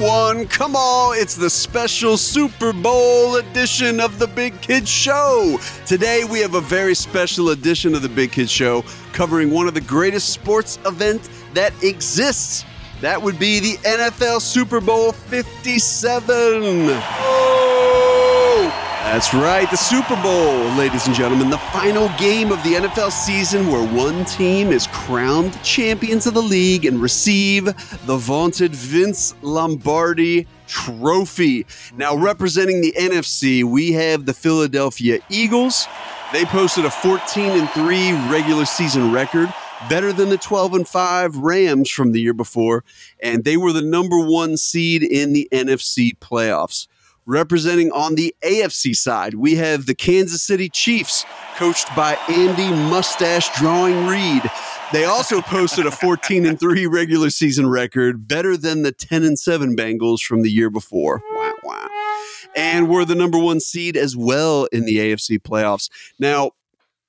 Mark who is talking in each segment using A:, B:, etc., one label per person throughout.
A: everyone. Come on, it's the special Super Bowl edition of the Big Kids Show. Today, we have a very special edition of the Big Kids Show covering one of the greatest sports events that exists. That would be the NFL Super Bowl 57. Oh! That's right, the Super Bowl, ladies and gentlemen, the final game of the NFL season where one team is crowned champions of the league and receive the vaunted Vince Lombardi trophy. Now, representing the NFC, we have the Philadelphia Eagles. They posted a 14 and 3 regular season record better than the 12 and 5 Rams from the year before, and they were the number one seed in the NFC playoffs. Representing on the AFC side, we have the Kansas City Chiefs, coached by Andy Mustache Drawing Reid. They also posted a 14 and 3 regular season record, better than the 10 and 7 Bengals from the year before. Wow, wow. And we're the number one seed as well in the AFC playoffs. Now,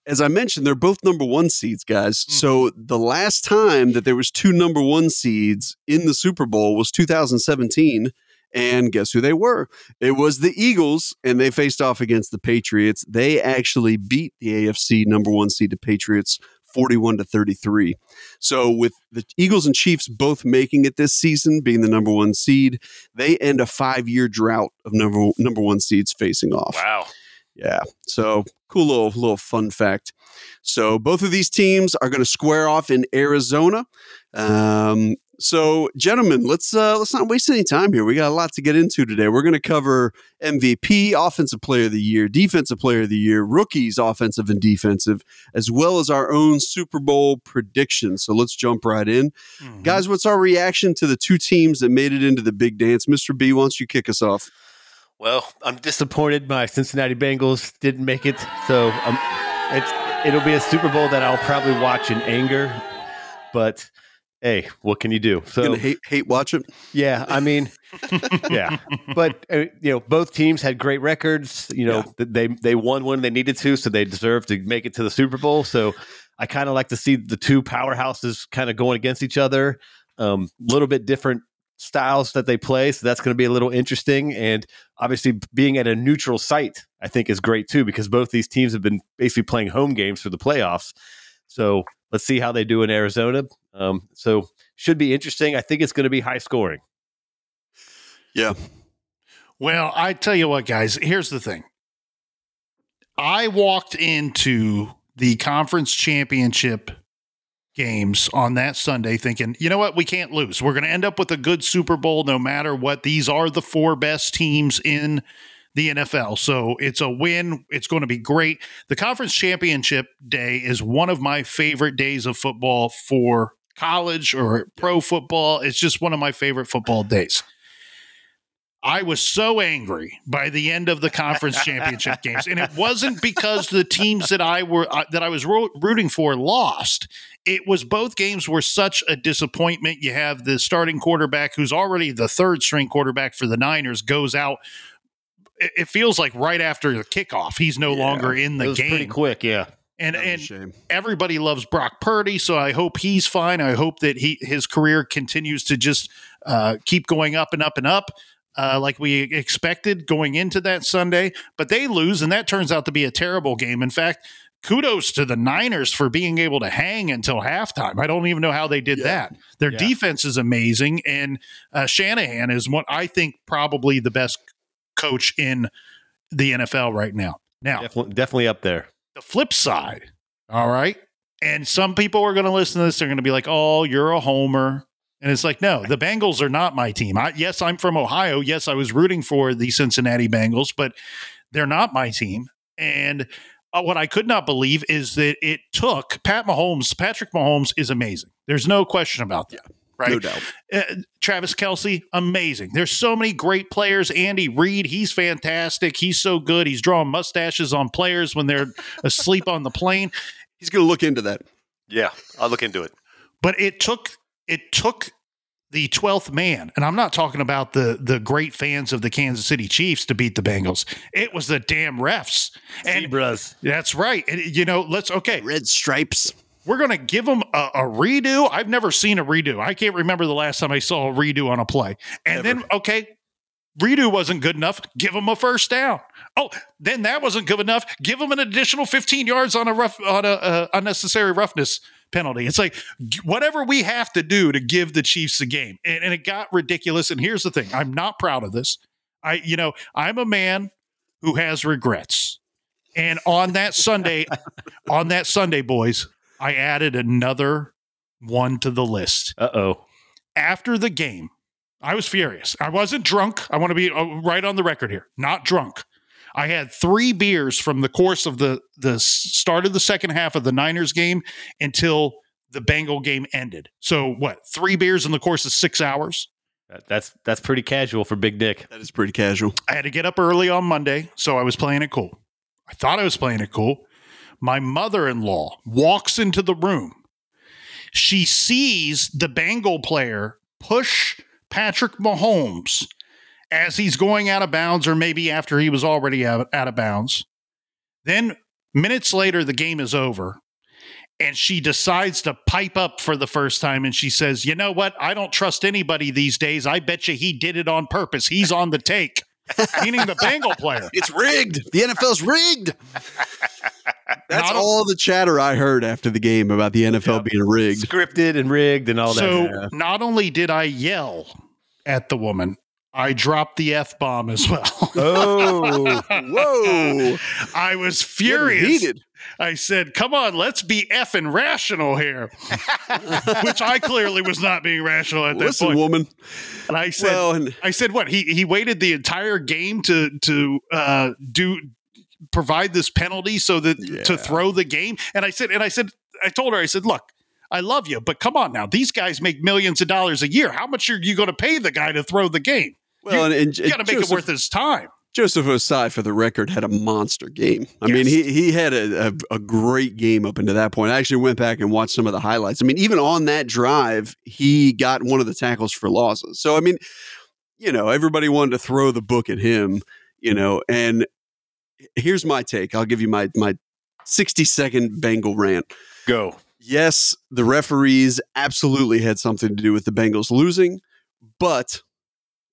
A: as I mentioned, they're both number one seeds, guys. Mm. So the last time that there was two number one seeds in the Super Bowl was 2017 and guess who they were? It was the Eagles, and they faced off against the Patriots. They actually beat the AFC number one seed, the Patriots, 41 to 33. So, with the Eagles and Chiefs both making it this season, being the number one seed, they end a five year drought of number, number one seeds facing off.
B: Wow.
A: Yeah. So, cool little, little fun fact. So, both of these teams are going to square off in Arizona. Um, so, gentlemen, let's uh, let's not waste any time here. We got a lot to get into today. We're going to cover MVP, Offensive Player of the Year, Defensive Player of the Year, rookies, offensive and defensive, as well as our own Super Bowl predictions. So let's jump right in, mm-hmm. guys. What's our reaction to the two teams that made it into the big dance? Mister B, why don't you kick us off?
C: Well, I'm disappointed my Cincinnati Bengals didn't make it, so um, it'll be a Super Bowl that I'll probably watch in anger, but hey, what can you do?
A: So hate hate watch it.
C: Yeah, I mean, yeah, but uh, you know, both teams had great records. You know, yeah. they they won when they needed to, so they deserve to make it to the Super Bowl. So I kind of like to see the two powerhouses kind of going against each other. A um, little bit different styles that they play, so that's going to be a little interesting. And obviously, being at a neutral site, I think, is great too because both these teams have been basically playing home games for the playoffs. So let's see how they do in Arizona. Um, so should be interesting. I think it's going to be high scoring.
A: Yeah.
D: Well, I tell you what, guys. Here's the thing. I walked into the conference championship games on that Sunday thinking, you know what, we can't lose. We're going to end up with a good Super Bowl no matter what. These are the four best teams in the NFL. So it's a win. It's going to be great. The conference championship day is one of my favorite days of football for college or pro football. It's just one of my favorite football days. I was so angry by the end of the conference championship games, and it wasn't because the teams that I were uh, that I was ro- rooting for lost. It was both games were such a disappointment. You have the starting quarterback, who's already the third string quarterback for the Niners, goes out it feels like right after the kickoff, he's no yeah, longer in the game.
C: Pretty quick, yeah.
D: And and everybody loves Brock Purdy, so I hope he's fine. I hope that he his career continues to just uh, keep going up and up and up. Uh, like we expected going into that Sunday, but they lose, and that turns out to be a terrible game. In fact, kudos to the Niners for being able to hang until halftime. I don't even know how they did yeah. that. Their yeah. defense is amazing, and uh, Shanahan is what I think probably the best coach in the NFL right now. Now,
C: definitely, definitely up there.
D: The flip side, all right. And some people are going to listen to this. They're going to be like, "Oh, you're a homer," and it's like, no, the Bengals are not my team. I, yes, I'm from Ohio. Yes, I was rooting for the Cincinnati Bengals, but they're not my team. And uh, what I could not believe is that it took Pat Mahomes. Patrick Mahomes is amazing. There's no question about that right?
A: No doubt.
D: Uh, Travis Kelce, amazing. There's so many great players. Andy Reid, he's fantastic. He's so good. He's drawing mustaches on players when they're asleep on the plane.
A: He's going to look into that.
B: Yeah, I'll look into it.
D: But it took it took the 12th man and i'm not talking about the the great fans of the kansas city chiefs to beat the bengals it was the damn refs
C: and Zebras.
D: that's right and you know let's okay
A: red stripes
D: we're going to give them a, a, redo. I've never seen a redo. I can't remember the last time I saw a redo on a play. And Never. then, okay, redo wasn't good enough. Give them a first down. Oh, then that wasn't good enough. Give them an additional 15 yards on a rough, on a uh, unnecessary roughness penalty. It's like whatever we have to do to give the Chiefs the game. And, and it got ridiculous. And here's the thing I'm not proud of this. I, you know, I'm a man who has regrets. And on that Sunday, on that Sunday, boys, I added another one to the list.
C: Uh oh.
D: After the game, I was furious. I wasn't drunk. I want to be uh, right on the record here. Not drunk. I had three beers from the course of the the start of the second half of the Niners game until the Bengal game ended. So what? Three beers in the course of six hours.
C: That's that's pretty casual for Big Dick.
A: That is pretty casual.
D: I had to get up early on Monday, so I was playing it cool. I thought I was playing it cool. My mother-in-law walks into the room. She sees the Bengal player push Patrick Mahomes as he's going out of bounds, or maybe after he was already out, out of bounds. Then minutes later, the game is over, and she decides to pipe up for the first time and she says, You know what? I don't trust anybody these days. I bet you he did it on purpose. He's on the take. Meaning the Bengal player.
A: It's rigged. The NFL's rigged. That's not all the chatter I heard after the game about the NFL yeah. being rigged,
C: scripted and rigged and all
D: so
C: that.
D: So not only did I yell at the woman, I dropped the F bomb as well.
A: oh, whoa.
D: I was furious. I said, come on, let's be effing rational here. Which I clearly was not being rational at that
A: Listen,
D: point.
A: woman.
D: And I said, well, and- I said, what? He he waited the entire game to to uh, do provide this penalty so that yeah. to throw the game. And I said, and I said, I told her, I said, look, I love you, but come on now. These guys make millions of dollars a year. How much are you going to pay the guy to throw the game?
A: Well,
D: you,
A: and, and
D: you got to make Joseph, it worth his time.
A: Joseph Ossai, for the record, had a monster game. I yes. mean, he he had a, a, a, great game up until that point. I actually went back and watched some of the highlights. I mean, even on that drive, he got one of the tackles for losses. So, I mean, you know, everybody wanted to throw the book at him, you know, and here's my take. I'll give you my my 60 second Bengal rant.
C: Go.
A: Yes, the referees absolutely had something to do with the Bengals losing, but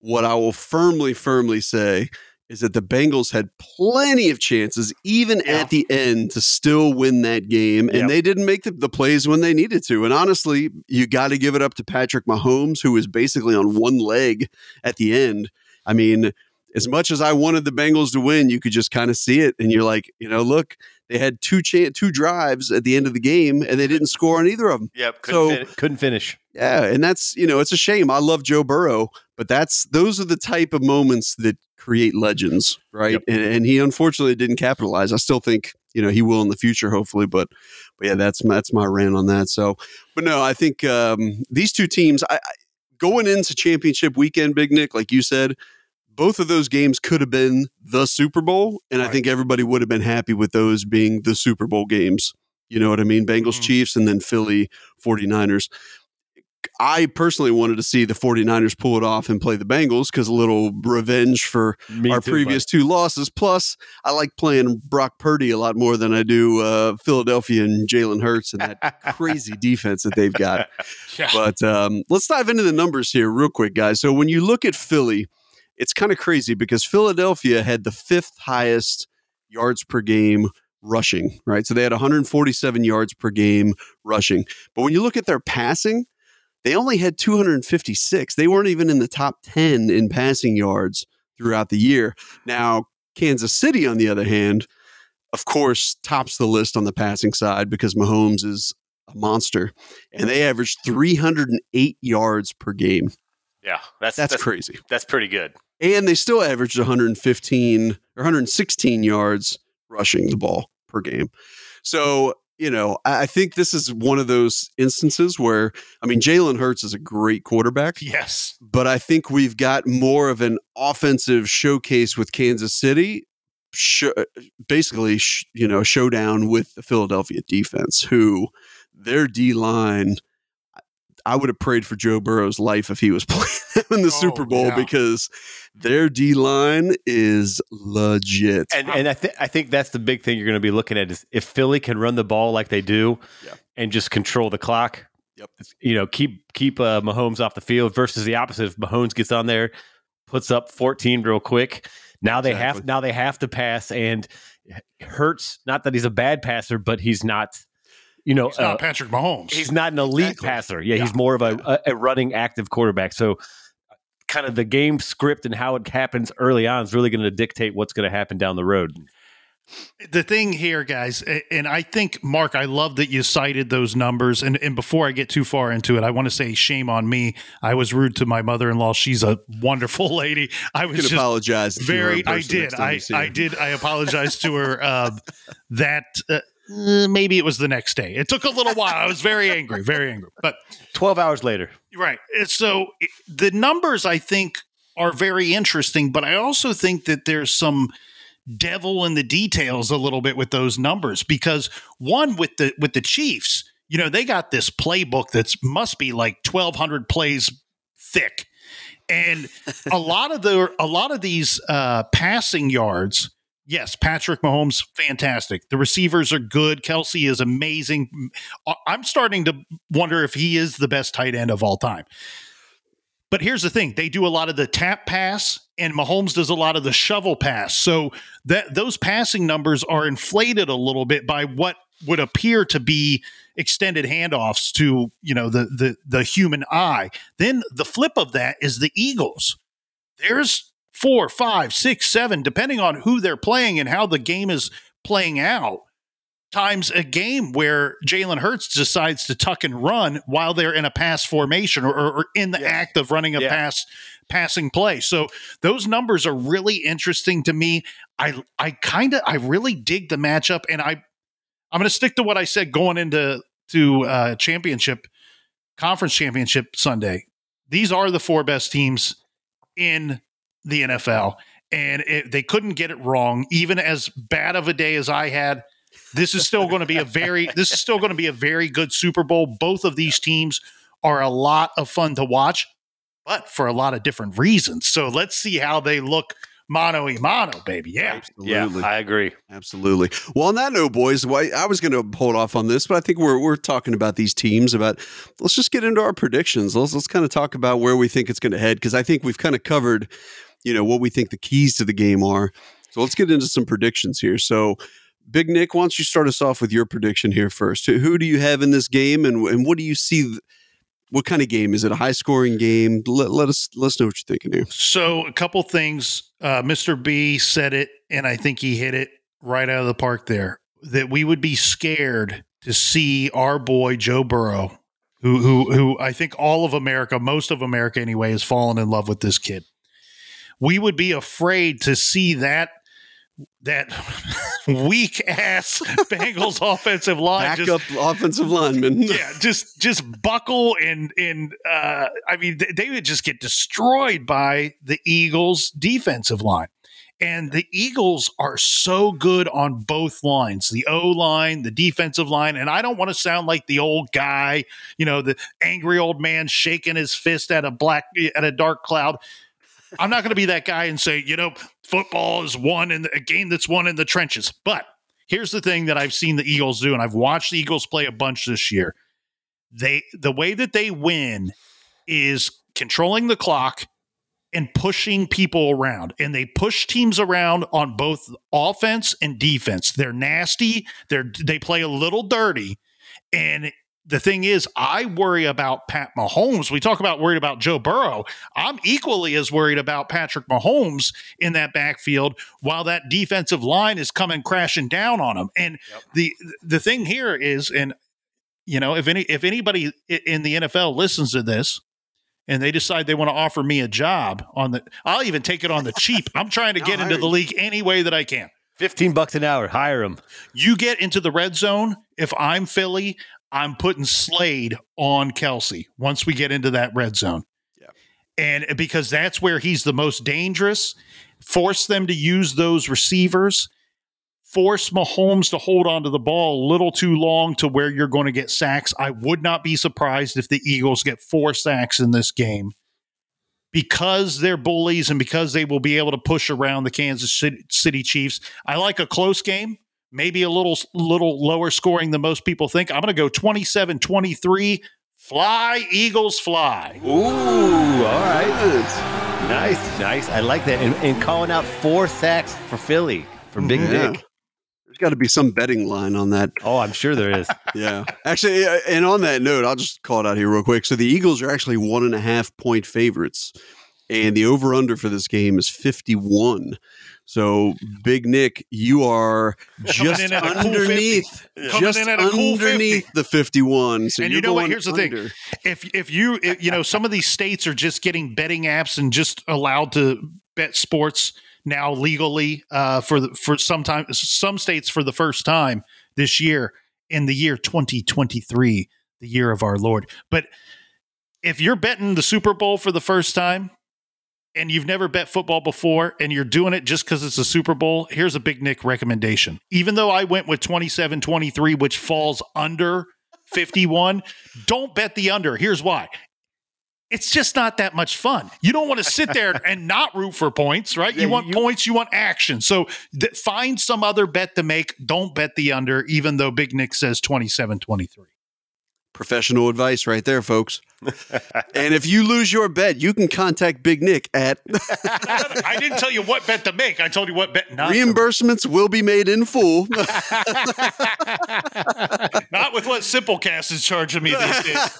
A: what I will firmly, firmly say is that the Bengals had plenty of chances, even yeah. at the end, to still win that game. And yep. they didn't make the, the, plays when they needed to. And honestly, you got to give it up to Patrick Mahomes, who was basically on one leg at the end. I mean, as much as I wanted the Bengals to win, you could just kind of see it. And you're like, you know, look, they had two cha- two drives at the end of the game, and they didn't score on either of them.
C: Yep, couldn't so fin- couldn't finish.
A: Yeah, and that's you know, it's a shame. I love Joe Burrow, but that's those are the type of moments that create legends, right? Yep. And, and he unfortunately didn't capitalize. I still think you know he will in the future, hopefully. But but yeah, that's that's my rant on that. So, but no, I think um, these two teams, I, I going into championship weekend, Big Nick, like you said, both of those games could have been the Super Bowl, and right. I think everybody would have been happy with those being the Super Bowl games. You know what I mean? Bengals, mm-hmm. Chiefs, and then Philly 49ers. I personally wanted to see the 49ers pull it off and play the Bengals because a little revenge for Me our too, previous two losses. Plus, I like playing Brock Purdy a lot more than I do uh, Philadelphia and Jalen Hurts and that crazy defense that they've got. Yeah. But um, let's dive into the numbers here, real quick, guys. So, when you look at Philly, it's kind of crazy because Philadelphia had the fifth highest yards per game rushing, right? So they had 147 yards per game rushing. But when you look at their passing, they only had 256. They weren't even in the top 10 in passing yards throughout the year. Now, Kansas City, on the other hand, of course, tops the list on the passing side because Mahomes is a monster, and they averaged 308 yards per game.
C: Yeah, that's,
A: that's, that's crazy.
C: That's pretty good
A: and they still averaged 115 or 116 yards rushing the ball per game. So, you know, I think this is one of those instances where, I mean, Jalen Hurts is a great quarterback.
D: Yes.
A: But I think we've got more of an offensive showcase with Kansas City, sh- uh, basically, sh- you know, showdown with the Philadelphia defense, who their D line I would have prayed for Joe Burrow's life if he was playing in the oh, Super Bowl yeah. because their D line is legit.
C: And and I think I think that's the big thing you're going to be looking at is if Philly can run the ball like they do, yeah. and just control the clock.
A: Yep.
C: You know, keep keep uh, Mahomes off the field versus the opposite. If Mahomes gets on there, puts up 14 real quick. Now they
A: Exactly.
C: have now they have to pass and hurts. Not that he's a bad passer, but he's not. You know,
D: It's not
C: uh,
D: Patrick Mahomes.
C: he's not an elite
A: Exactly.
C: passer. Yeah,
D: Yeah.
C: he's more of a, a, a running active quarterback. So, kind of the game script and how it happens early on is really going to dictate what's going to happen down the road.
D: the thing here, guys, and I think Mark, I love that you cited those numbers. And and before I get too far into it, I want to say shame on me. I was rude to my mother in law. She's a wonderful lady. I
A: You
D: was
A: can
D: just
A: apologize. to her
D: very. I did. I I did. I apologized to her. Uh, that. Uh, uh, maybe it was the next day. It took a little while. I was very angry, very angry. But
C: 12 hours later.
D: Right. So it- the numbers, I think, are very interesting, but I also think that there's some devil in the details a little bit with those numbers because one with the with the Chiefs, you know, they got this playbook that's must be like 1200 plays thick. And a lot of the a lot of these uh passing yards Yes, Patrick Mahomes, fantastic. The receivers are good. Kelce is amazing. I'm starting to wonder if he is the best tight end of all time. But here's the thing: they do a lot of the tap pass, and Mahomes does a lot of the shovel pass. So that those passing numbers are inflated a little bit by what would appear to be extended handoffs to you know the the the human eye. Then the flip of that is the Eagles. There's four, five, six, seven, depending on who they're playing and how the game is playing out times a game where Jalen Hurts decides to tuck and run while they're in a pass formation or, or, in the act of running a
C: Yeah.
D: pass passing play. So those numbers are really interesting to me. I I kind of I really dig the matchup, and I I'm going to stick to what I said going into to uh, championship conference championship Sunday. These are the four best teams in the NFL, and it, they couldn't get it wrong. Even as bad of a day as I had, this is still going to be a very this is still going to be a very good Super Bowl. Both of these teams are a lot of fun to watch, but for a lot of different reasons. So let's see how they look mano a mano, baby. Yeah.
A: Absolutely.
C: Yeah, I agree.
A: Absolutely. Well, on that note, boys, why I was going to hold off on this, but I think we're we're talking about these teams. About let's just get into our predictions. Let's let's kind of talk about where we think it's going to head because I think we've kind of covered, you know, what we think the keys to the game are. So let's get into some predictions here. So, Big Nick, why don't you start us off with your prediction here first? Who, do you have in this game, and and what do you see? th- What kind of game is it? A high scoring game? Let, let us let us know what you're thinking here.
D: So a couple things. Uh, Mr. B said it, and I think he hit it right out of the park there. That we would be scared to see our boy Joe Burrow, who who who I think all of America, most of America anyway, has fallen in love with this kid. We would be afraid to see that that weak ass Bengals offensive line just
A: Backup offensive lineman.
D: yeah, just just buckle and and uh, I mean th- they would just get destroyed by the Eagles defensive line. And the Eagles are so good on both lines, the O line, the defensive line. And I don't want to sound like the old guy, you know, the angry old man shaking his fist at a black at a dark cloud. I'm not going to be that guy and say, you know, football is won in the, a game that's won in the trenches. But here's the thing that I've seen the Eagles do, and I've watched the Eagles play a bunch this year. They the way that they win is controlling the clock and pushing people around. And they push teams around on both offense and defense. They're nasty. They're they play a little dirty. And the thing is, I worry about Pat Mahomes. We talk about worried about Joe Burrow. I'm equally as worried about Patrick Mahomes in that backfield while that defensive line is coming crashing down on him. And the the thing here is, and you know, if any if anybody in the NFL listens to this and they decide they want to offer me a job on the, I'll even take it on the cheap. I'm trying to get into the league any way that I can.
C: 15 bucks an hour. Hire him.
D: You get into the red zone. If I'm Philly, I'm putting Slay on Kelce once we get into that red zone.
A: Yeah.
D: And because that's where he's the most dangerous, force them to use those receivers, force Mahomes to hold onto the ball a little too long to where you're going to get sacks. I would not be surprised if the Eagles get four sacks in this game because they're bullies and because they will be able to push around the Kansas City, City Chiefs. I like a close game, maybe a little little lower scoring than most people think. I'm going to go 27-23. Fly Eagles fly.
C: Ooh, all right. Nice, nice. I like that. And, and calling out four sacks for Philly for Big
A: Yeah.
C: Dick.
A: There's got to be some betting line on that.
C: Oh, I'm sure there is.
A: Yeah. Actually, uh, and on that note, I'll just call it out here real quick. So the Eagles are actually one and a half point favorites, and the over under for this game is 51. So, Big Nick, you are just
D: in at cool
A: underneath, just
D: at cool 50.
A: underneath the 51. So
D: And
A: you're
D: know what? Here's the thing. if if you if, you know some of these states are just getting betting apps and just allowed to bet sports now legally uh, for the for some time some states for the first time this year in the year 2023 the year of our lord but if you're betting the super bowl for the first time and you've never bet football before and you're doing it just because it's a super bowl here's a big nick recommendation even though i went with 27 23 which falls under 51 don't bet the under. Here's why. It's just not that much fun. You don't want to sit there and not root for points, right?
C: Yeah,
D: you want
C: you-
D: points, you want action. So th- find some other bet to make. Don't bet the under, even though Big Nick says 27 23.
A: Professional advice right there, folks. and if you lose your bet, you can contact Big Nick at
D: I didn't tell you what bet to make. I told you what bet not to
A: reimbursements will be made in full.
D: Not with what Simplecast is charging me these days.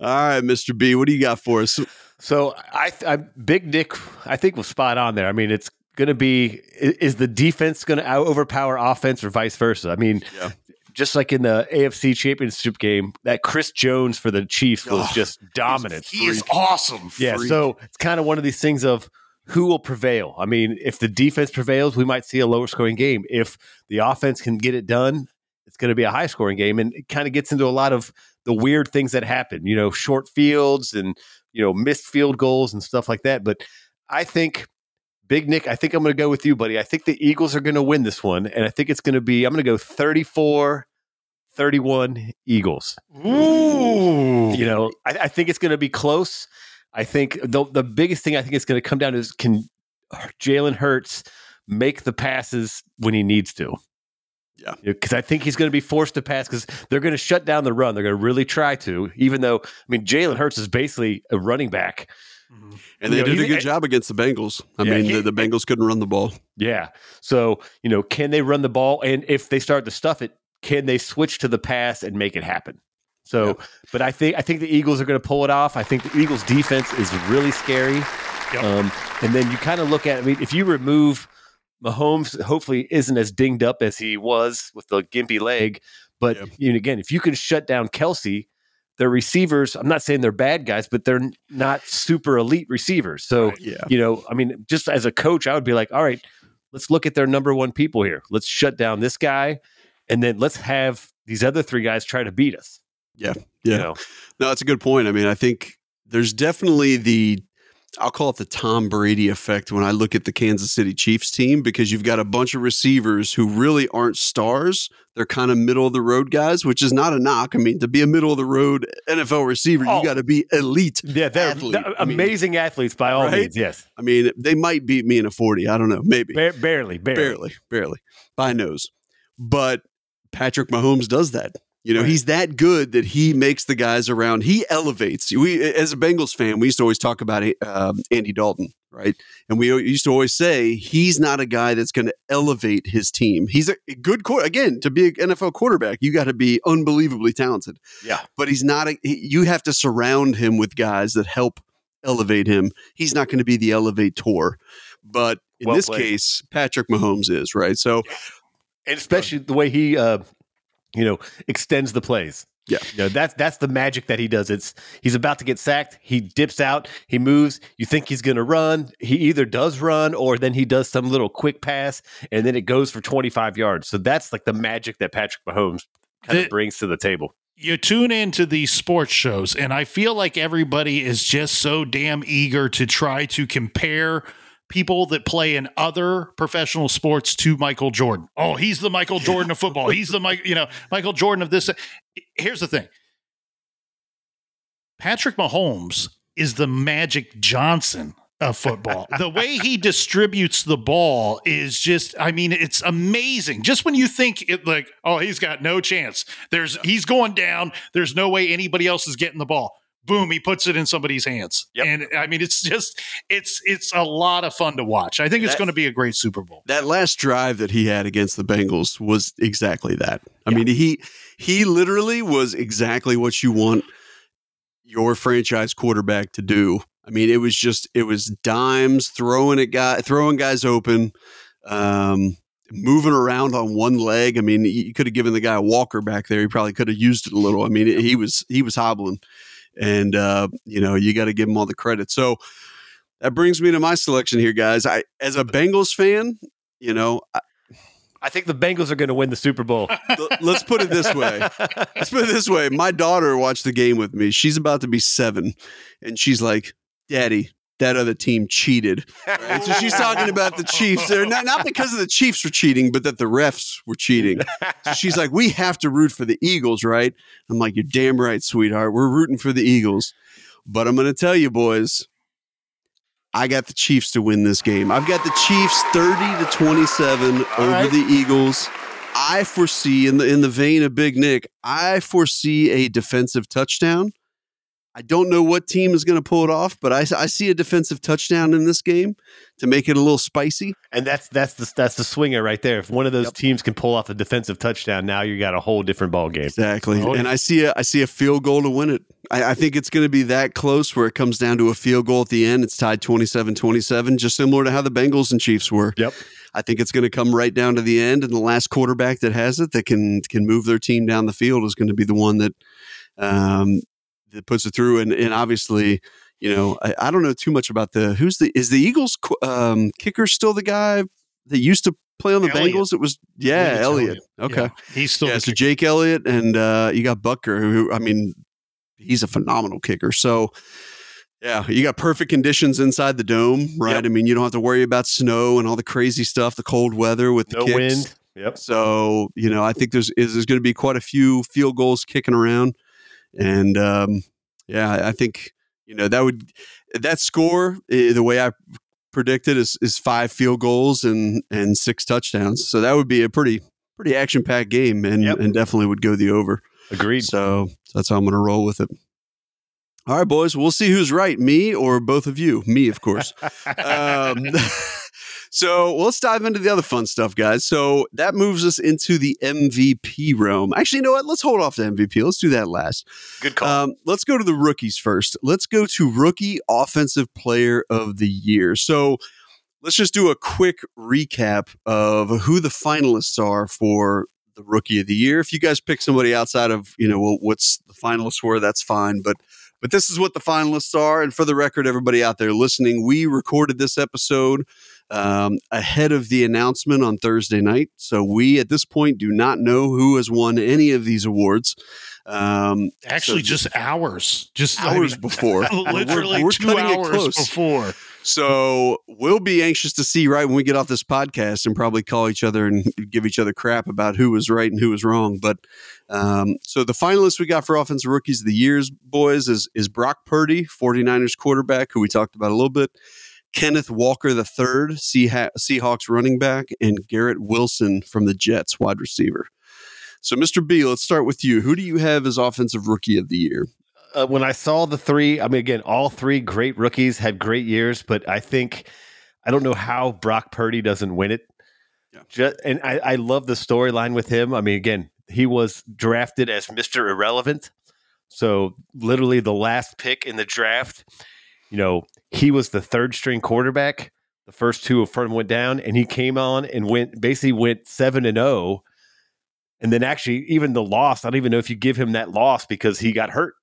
A: All right, Mr. B, what do you got for us?
C: So I, I Big Nick, I think was spot on there. I mean, it's going to be is the defense going to overpower offense or vice versa? I mean,
A: Yeah.
C: Just like in the AFC Championship game, that Chris Jones for the Chiefs was
A: Oh,
C: just dominant.
D: He is awesome.
C: Yeah,
A: freak.
C: so it's kind of one of these things of who will prevail. I mean, if the defense prevails, we might see a lower scoring game. If the offense can get it done, it's going to be a high scoring game. And it kind of gets into a lot of the weird things that happen, you know, short fields and, you know, missed field goals and stuff like that. But I think, Big Nick, I think I'm going to go with you, buddy. I think the Eagles are going to win this one. And I think it's going to be, I'm going to go 34 31 Eagles.
D: Ooh.
C: You know, I, I think it's going to be close. I think the the biggest thing I think it's going to come down to is can Jalen Hurts make the passes when he needs to.
A: Yeah.
C: because I think he's going to be forced to pass because they're going to shut down the run. They're going to really try to, even though I mean Jalen Hurts is basically a running back.
A: And they
C: You know,
A: did a good job against the Bengals. I
C: Yeah,
A: mean,
C: he-
A: the, the Bengals couldn't run the ball.
C: Yeah. So, you know, can they run the ball? And if they start to stuff it, can they switch to the pass and make it happen? So, but I think I think the Eagles are going to pull it off. I think the Eagles defense is really scary.
D: Yep.
C: Um, and then you kind of look at I mean, if you remove Mahomes, hopefully isn't as dinged up as he was with the gimpy leg. But
A: Yep.
C: you know, again, if you can shut down Kelce, their receivers, I'm not saying they're bad guys, but they're not super elite receivers. So
A: Yeah.
C: you know, I mean, just as a coach, I would be like, all right, let's look at their number one people here. Let's shut down this guy, and then let's have these other three guys try to beat us.
A: Yeah.
C: You
A: Yeah.
C: know?
A: No, that's a good point. I mean, I think there's definitely the I'll call it the Tom Brady effect when I look at the Kansas City Chiefs team because you've got a bunch of receivers who really aren't stars. They're kind of middle of the road guys, which is not a knock. I mean, to be a middle of the road NFL receiver,
C: Oh.
A: you got to be elite.
C: Yeah, they're,
A: Athlete.
C: they're
A: I mean,
C: amazing athletes by all
A: right?
C: means. Yes,
A: I mean, they might beat me in a 40. I don't know. Maybe.
C: Ba- barely, barely,
A: barely, barely by nose. But Patrick Mahomes does that. You know,
C: Right.
A: he's that good that he makes the guys around. He elevates. We, as a Bengals fan, we used to always talk about um, Andy Dalton, right? And we used to always say he's not a guy that's going to elevate his team. He's a good quarter. Again, to be an NFL quarterback, you got to be unbelievably talented.
C: Yeah.
A: but he's not. A, you have to surround him with guys that help elevate him. He's not going to be the elevator, but in
C: Well
A: this
C: played.
A: case, Patrick Mahomes is right. So
C: and especially the way he, uh, you know, extends the plays.
A: Yeah.
C: you know, that's that's the magic that he does. It's he's about to get sacked. He dips out. He moves. You think he's going to run. He either does run or then he does some little quick pass, and then it goes for twenty five yards. So that's like the magic that Patrick Mahomes kind
D: The-
C: of brings to the table.
D: you tune into these sports shows, and I feel like everybody is just so damn eager to try to compare people that play in other professional sports to Michael Jordan. Oh, he's the Michael Jordan of football. He's the Mike, you know, Michael Jordan of this. Here's the thing. Patrick Mahomes is the Magic Johnson of football. the way he distributes the ball is just, I mean, it's amazing. Just when you think it like, oh, he's got no chance. There's he's going down. There's no way anybody else is getting the ball. Boom, he puts it in somebody's hands.
B: Yep.
D: And I mean, it's just it's it's a lot of fun to watch. I think it's going to be a great Super Bowl.
A: that last drive that he had against the Bengals was exactly that. I mean, he he literally was exactly what you want your franchise quarterback to do. I mean, it was just it was dimes throwing at guy throwing guys open, um, moving around on one leg. I mean, you could have given the guy a walker back there. He probably could have used it a little. I mean, he was he was hobbling, and uh, you know you got to give him all the credit. So that brings me to my selection here, guys. I as a Bengals fan, you know, I,
C: I think the Bengals are going to win the Super Bowl.
A: let's put it this way. Let's put it this way. My daughter watched the game with me. She's about to be seven, and she's like, "Daddy, that other team cheated." Right? So she's talking about the Chiefs. They're not not because of the Chiefs were cheating, but that the refs were cheating. So she's like, "We have to root for the Eagles, right?" I'm like, "You're damn right, sweetheart. We're rooting for the Eagles." But I'm going to tell you, boys. I got the Chiefs to win this game. I've got the Chiefs 30 to 27 over
C: right.
A: the Eagles. I foresee in the in the vein of Big Nick, I foresee a defensive touchdown. I don't know what team is going to pull it off, but I, I see a defensive touchdown in this game to make it a little spicy.
C: and that's that's the that's the swinger right there. If one of those
A: Yep.
C: teams can pull off a defensive touchdown, now you got a whole different ball game.
A: Exactly.
D: Oh,
A: and I see a I see a field goal to win it. I, I think it's going to be that close where it comes down to a field goal at the end. It's tied 27-27, just similar to how the Bengals and Chiefs were.
C: Yep.
A: I think it's going to come right down to the end, and the last quarterback that has it that can can move their team down the field is going to be the one that um, that puts it through. And and obviously, you know, I, I don't know too much about the who's the is the Eagles um, kicker still the guy that used to play on the
D: Elliott.
A: Bengals? It was yeah, Elliott.
D: Elliott.
A: Okay,
D: Yeah, he's still
A: yeah. So Jake Elliott and uh, you got Butker, who I mean, he's a phenomenal kicker. So. Yeah, you got perfect conditions inside the dome, right?
C: Yep.
A: I mean, you don't have to worry about snow and all the crazy stuff, the cold weather with the
C: No
A: kicks.
C: wind. Yep.
A: So you know, I think there's is there's going to be quite a few field goals kicking around, and um, yeah, I think you know that would that score eh, the way I predicted is is five field goals and and six touchdowns. So that would be a pretty pretty action packed game, and
C: Yep.
A: and definitely would go the over.
C: Agreed.
A: So that's how I'm going to roll with it. All right, boys. We'll see who's right, me or both of you. Me, of course. um, so let's dive into the other fun stuff, guys. So that moves us into the MVP realm. Actually, you know what? Let's hold off the MVP. Let's do that last.
B: Good call.
A: Um, let's go to the rookies first. Let's go to rookie offensive player of the year. So let's just do a quick recap of who the finalists are for the rookie of the year. If you guys pick somebody outside of you know what- what's the finalists were, that's fine. But but this is what the finalists are. And for the record, everybody out there listening, we recorded this episode um, ahead of the announcement on Thursday night. So we at this point do not know who has won any of these awards. Um,
D: actually
A: so-
D: just hours, just I
A: hours
D: mean,
A: before.
D: literally
A: We're- we're
D: two hours before.
A: So we'll be anxious to see right when we get off this podcast and probably call each other and give each other crap about who was right and who was wrong. But um, so the finalists we got for offensive rookies of the years, boys, is is Brock Purdy, 49ers quarterback, who we talked about a little bit. Kenneth Walker III, Seah- Seahawks running back, and Garrett Wilson from the Jets wide receiver. So, Mr. B, let's start with you. Who do you have as offensive rookie of the year?
C: uh, when I saw the three, I mean, again, all three great rookies had great years, but I think I don't know how Brock Purdy doesn't win it.
A: Yeah.
C: Just, and I, I love the storyline with him. I mean, again, he was drafted as Mister Irrelevant, so literally the last pick in the draft. You know, he was the third string quarterback. The first two of firm went down, and he came on and went basically went seven and zero. And then actually, even the loss, I don't even know if you give him that loss because he got hurt.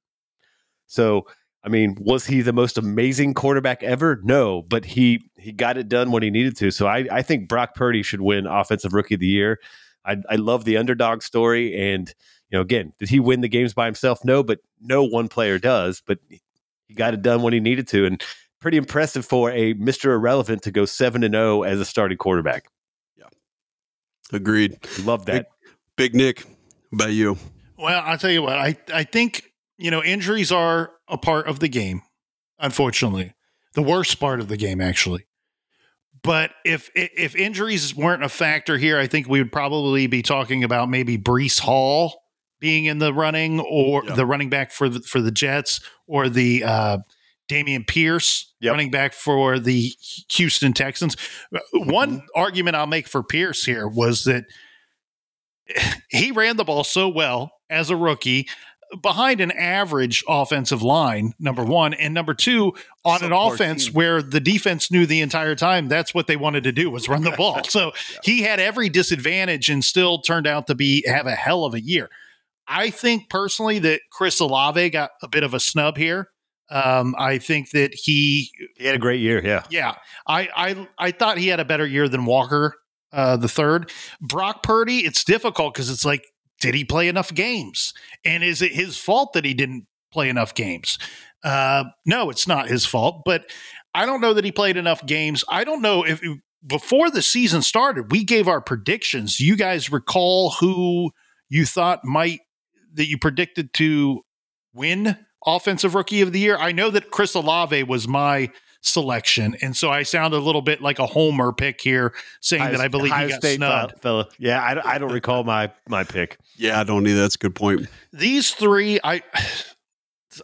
C: So, I mean, was he the most amazing quarterback ever? No, but he he got it done when he needed to. So I, I think Brock Purdy should win Offensive Rookie of the Year. I, I love the underdog story, and you know, again, did he win the games by himself? No, but no one player does. But he got it done when he needed to, and pretty impressive for a Mister Irrelevant to go seven and zero as a starting quarterback.
A: Yeah, agreed.
C: Love that.
A: Big Nick, about you?
D: Well, I'll tell you what, I, I think, you know, injuries are a part of the game, unfortunately. the worst part of the game actually. But if if injuries weren't a factor here, I think we would probably be talking about maybe Breece Hall being in the running, or the running back for the for the Jets, or the uh, Dameon Pierce yep. running back for the Houston Texans. One mm-hmm. argument I'll make for Pierce here was that he ran the ball so well as a rookie behind an average offensive line, number one, and number two, on an offense team. where the defense knew the entire time that's what they wanted to do was run the ball. So yeah. he had every disadvantage and still turned out to be have a hell of a year. I think personally that Chris Olave got a bit of a snub here. Um, I think that he
C: he had a great year. Yeah,
D: yeah. I I I thought he had a better year than Walker uh, the third. Brock Purdy, it's difficult because it's like did he play enough games? And is it his fault that he didn't play enough games? Uh, no, it's not his fault, but I don't know that he played enough games. I don't know if before the season started, we gave our predictions. You guys recall who you thought might that you predicted to win offensive rookie of the year? I know that Chris Olave was my selection. And so I sound a little bit like a homer pick here, saying High, that I believe he got State snubbed.
C: Fella. Yeah, I, I don't recall my my pick.
A: Yeah, I don't either. That's a good point.
D: These three, I.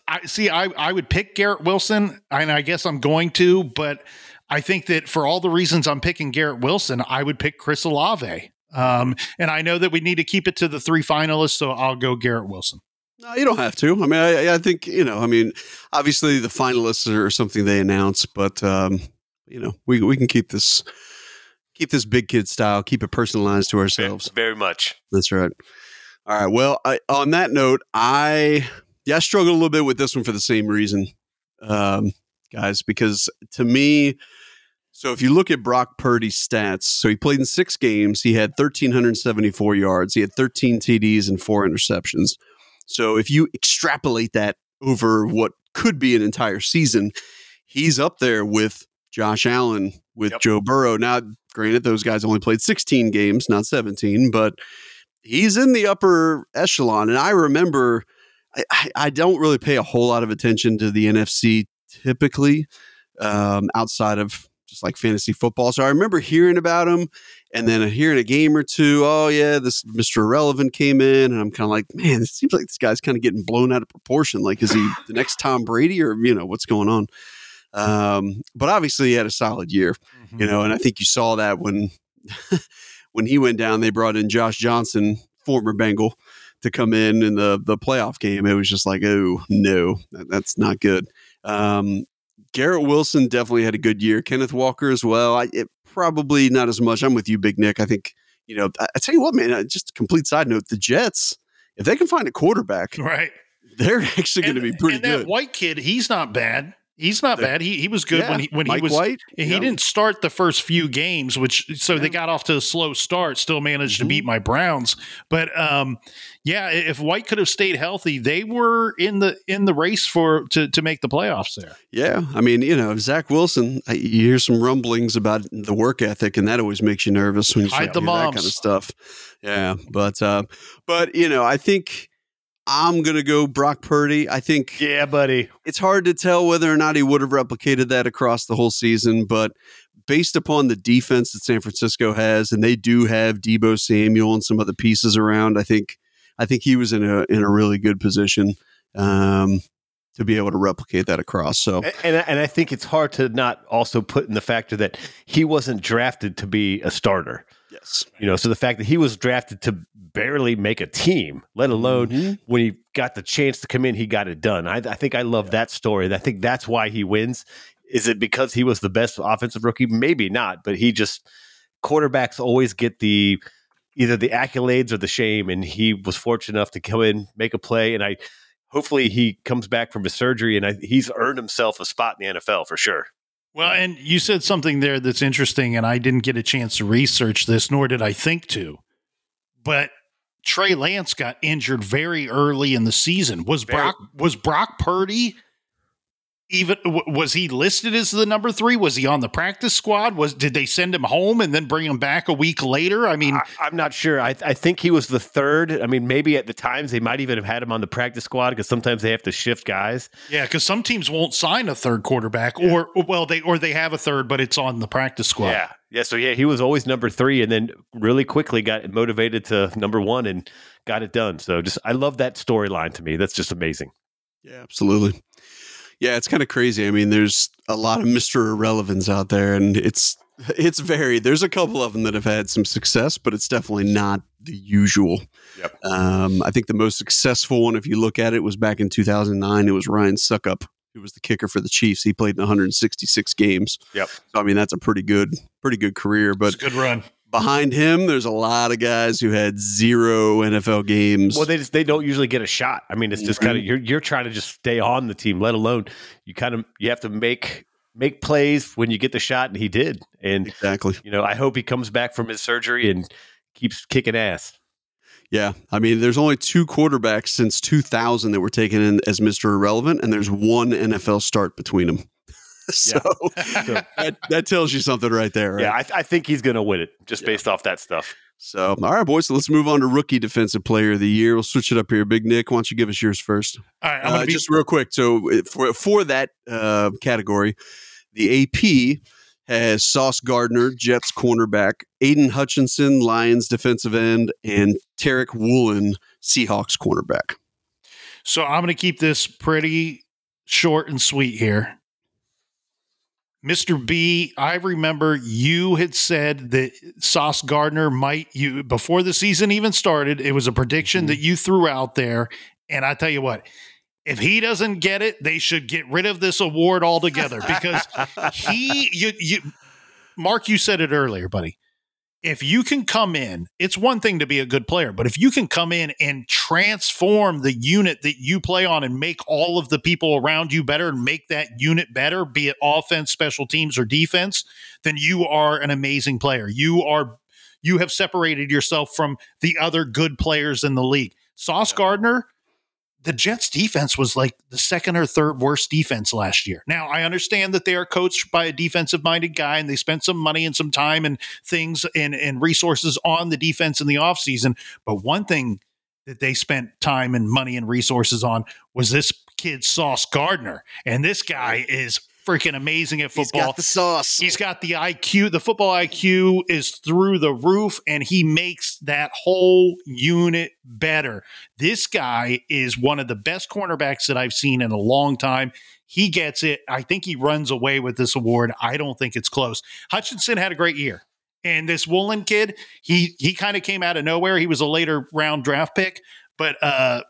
D: I see. I, I would pick Garrett Wilson, and I guess I'm going to, but I think that for all the reasons I'm picking Garrett Wilson, I would pick Chris Olave. Um, and I know that we need to keep it to the three finalists, so I'll go Garrett Wilson.
A: No, you don't have to. I mean, I, I, think you know. I mean, obviously the finalists are something they announce, but um, you know, we we can keep this keep this big kid style, keep it personalized to ourselves.
B: Very much.
A: That's right. All right. Well, I, on that note, I yeah, I struggled a little bit with this one for the same reason, um, guys, because to me. So if you look at Brock Purdy's stats, so he played in six games. He had 1,374 yards. He had 13 TDs and four interceptions. So if you extrapolate that over what could be an entire season, he's up there with Josh Allen, with yep. Joe Burrow. Now, granted, those guys only played 16 games, not 17, but he's in the upper echelon. And I remember, I, I don't really pay a whole lot of attention to the NFC typically um, outside of just like fantasy football. So I remember hearing about him and then hearing a game or two. Oh, yeah, this Mr. Irrelevant came in. And I'm kind of like, man, it seems like this guy's kind of getting blown out of proportion. Like, is he the next Tom Brady or, you know, what's going on? Um, but obviously, he had a solid year, mm-hmm. you know, and I think you saw that when. when he went down, they brought in Josh Johnson, former Bengal, to come in in the the playoff game. It was just like, oh no, that, that's not good. Um, Garrett Wilson definitely had a good year. Kenneth Walker as well. I, it, probably not as much. I'm with you, Big Nick. I think you know. I, I tell you what, man. Uh, just a complete side note: the Jets, if they can find a quarterback,
D: right,
A: they're actually going to be pretty
D: and
A: good.
D: That white kid, he's not bad. He's not bad. He he was good yeah, when he when
A: Mike
D: he was
A: White.
D: He yeah. didn't start the first few games, which so yeah. they got off to a slow start. Still managed mm-hmm. to beat my Browns, but um, yeah, if White could have stayed healthy, they were in the in the race for to to make the playoffs there.
A: Yeah, I mean, you know, Zach Wilson. You hear some rumblings about the work ethic, and that always makes you nervous when you
D: Hide the
A: that kind of stuff. Yeah, but uh, but you know, I think I'm going to go Brock Purdy. I think.
C: Yeah, buddy.
A: It's hard to tell whether or not he would have replicated that across the whole season, but based upon the defense that San Francisco has, and they do have Deebo Samuel and some other pieces around, I think I think he was in a in a really good position um, to be able to replicate that across. So,
C: and and I think it's hard to not also put in the factor that he wasn't drafted to be a starter.
A: Yes.
C: You know, so the fact that he was drafted to barely make a team, let alone mm-hmm. when he got the chance to come in, he got it done. I, I think I love yeah. that story. I think that's why he wins. Is it because he was the best offensive rookie? Maybe not, but he just quarterbacks always get the either the accolades or the shame, and he was fortunate enough to come in, make a play, and I hopefully he comes back from his surgery and I, he's earned himself a spot in the NFL for sure.
D: Well, and you said something there that's interesting, and I didn't get a chance to research this, nor did I think to. But Trey Lance got injured very early in the season. Was very, Brock was Brock Purdy even was he listed as the number three? Was he on the practice squad? Was did they send him home and then bring him back a week later? I mean,
C: I, am not sure. I, I think he was the third. I mean, maybe at the times they might even have had him on the practice squad because sometimes they have to shift guys.
D: yeah, because some teams won't sign a third quarterback, or well, they or they have a third, but it's on the practice squad.
C: Yeah, yeah. So yeah, he was always number three, and then really quickly got motivated to number one and got it done. So just I love that storyline. To me, that's just amazing.
A: Yeah, absolutely. Yeah, it's kind of crazy. I mean, there's a lot of Mr. Irrelevance out there, and it's it's varied. There's a couple of them that have had some success, but it's definitely not the usual.
B: Yep.
A: Um, I think the most successful one, if you look at it, was back in 2009. It was Ryan Succop, who was the kicker for the Chiefs. He played in 166 games.
B: Yep.
A: So I mean, that's a pretty good, pretty good career. But
D: it's a good run.
A: Behind him, there's a lot of guys who had zero NFL games.
C: Well, they just they don't usually get a shot. I mean, it's just kind of you're you're trying to just stay on the team. Let alone you kind of you have to make make plays when you get the shot, and he did. And
A: exactly.
C: you know, I hope he comes back from his surgery and keeps kicking ass.
A: Yeah, I mean, there's only two quarterbacks since 2000 that were taken in as Mr. Irrelevant, and there's one NFL start between them. so
C: So,
A: that, that tells you something right there, right?
C: yeah, I, I think he's going to win it just
A: Yeah.
C: based off that stuff.
A: So, all right, boys. So let's move on to rookie defensive player of the year. We'll switch it up here. Big Nick, why don't you give us yours first?
D: All right, I'm
A: Uh,
D: gonna be,
A: just real quick. So uh, for for that uh, category, the AP has Sauce Gardner, Jets cornerback, Aidan Hutchinson, Lions defensive end, and Tariq Woolen, Seahawks cornerback.
D: so I'm going to keep this pretty short and sweet here. Mr. B, I remember you had said that Sauce Gardner might you before the season even started. It was a prediction
A: Mhm.
D: that you threw out there, and I tell you what, if he doesn't get it, they should get rid of this award altogether because he you you Mark, you said it earlier, buddy. If you can come in, it's one thing to be a good player, but if you can come in and transform the unit that you play on and make all of the people around you better and make that unit better, be it offense, special teams, or defense, then you are an amazing player. You are you have separated yourself from the other good players in the league. Sauce Gardner, the Jets defense was like the second or third worst defense last year. Now, I understand that they are coached by a defensive minded guy and they spent some money and some time and things and, and resources on the defense in the offseason. But one thing that they spent time and money and resources on was this kid, Sauce Gardner. And this guy is freaking amazing at
A: He's
D: football.
A: got the sauce.
D: He's got the IQ. The football IQ is through the roof, and he makes that whole unit better. This guy is one of the best cornerbacks that I've seen in a long time. He gets it. I think he runs away with this award. I don't think it's close. Hutchinson had a great year. And this Woolen kid, he he kind of came out of nowhere. He was a later round draft pick, but uh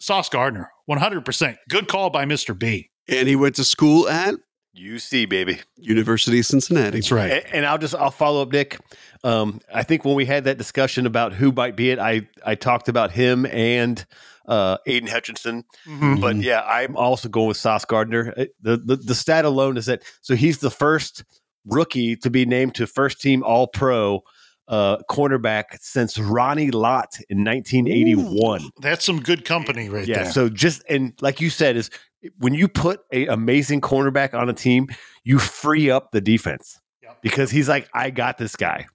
D: Sauce Gardner, 100%. Good call by Mr. B.
A: and he went to school at
C: UC baby.
A: University of Cincinnati.
D: That's right.
C: And, and I'll just I'll follow up, Nick. Um, I think when we had that discussion about who might be it, I I talked about him and uh, Aidan Hutchinson.
D: Mhm.
C: But yeah, I'm also going with Sauce Gardner. Uh, The, the the stat alone is that so he's the first rookie to be named to first team All Pro uh, cornerback since Ronnie Lott in 1981.
D: That's some good company right
C: yeah.
D: there.
C: So just and like you said, is when you put an amazing cornerback on a team, you free up the defense
D: Yep.
C: because he's like, I got this guy.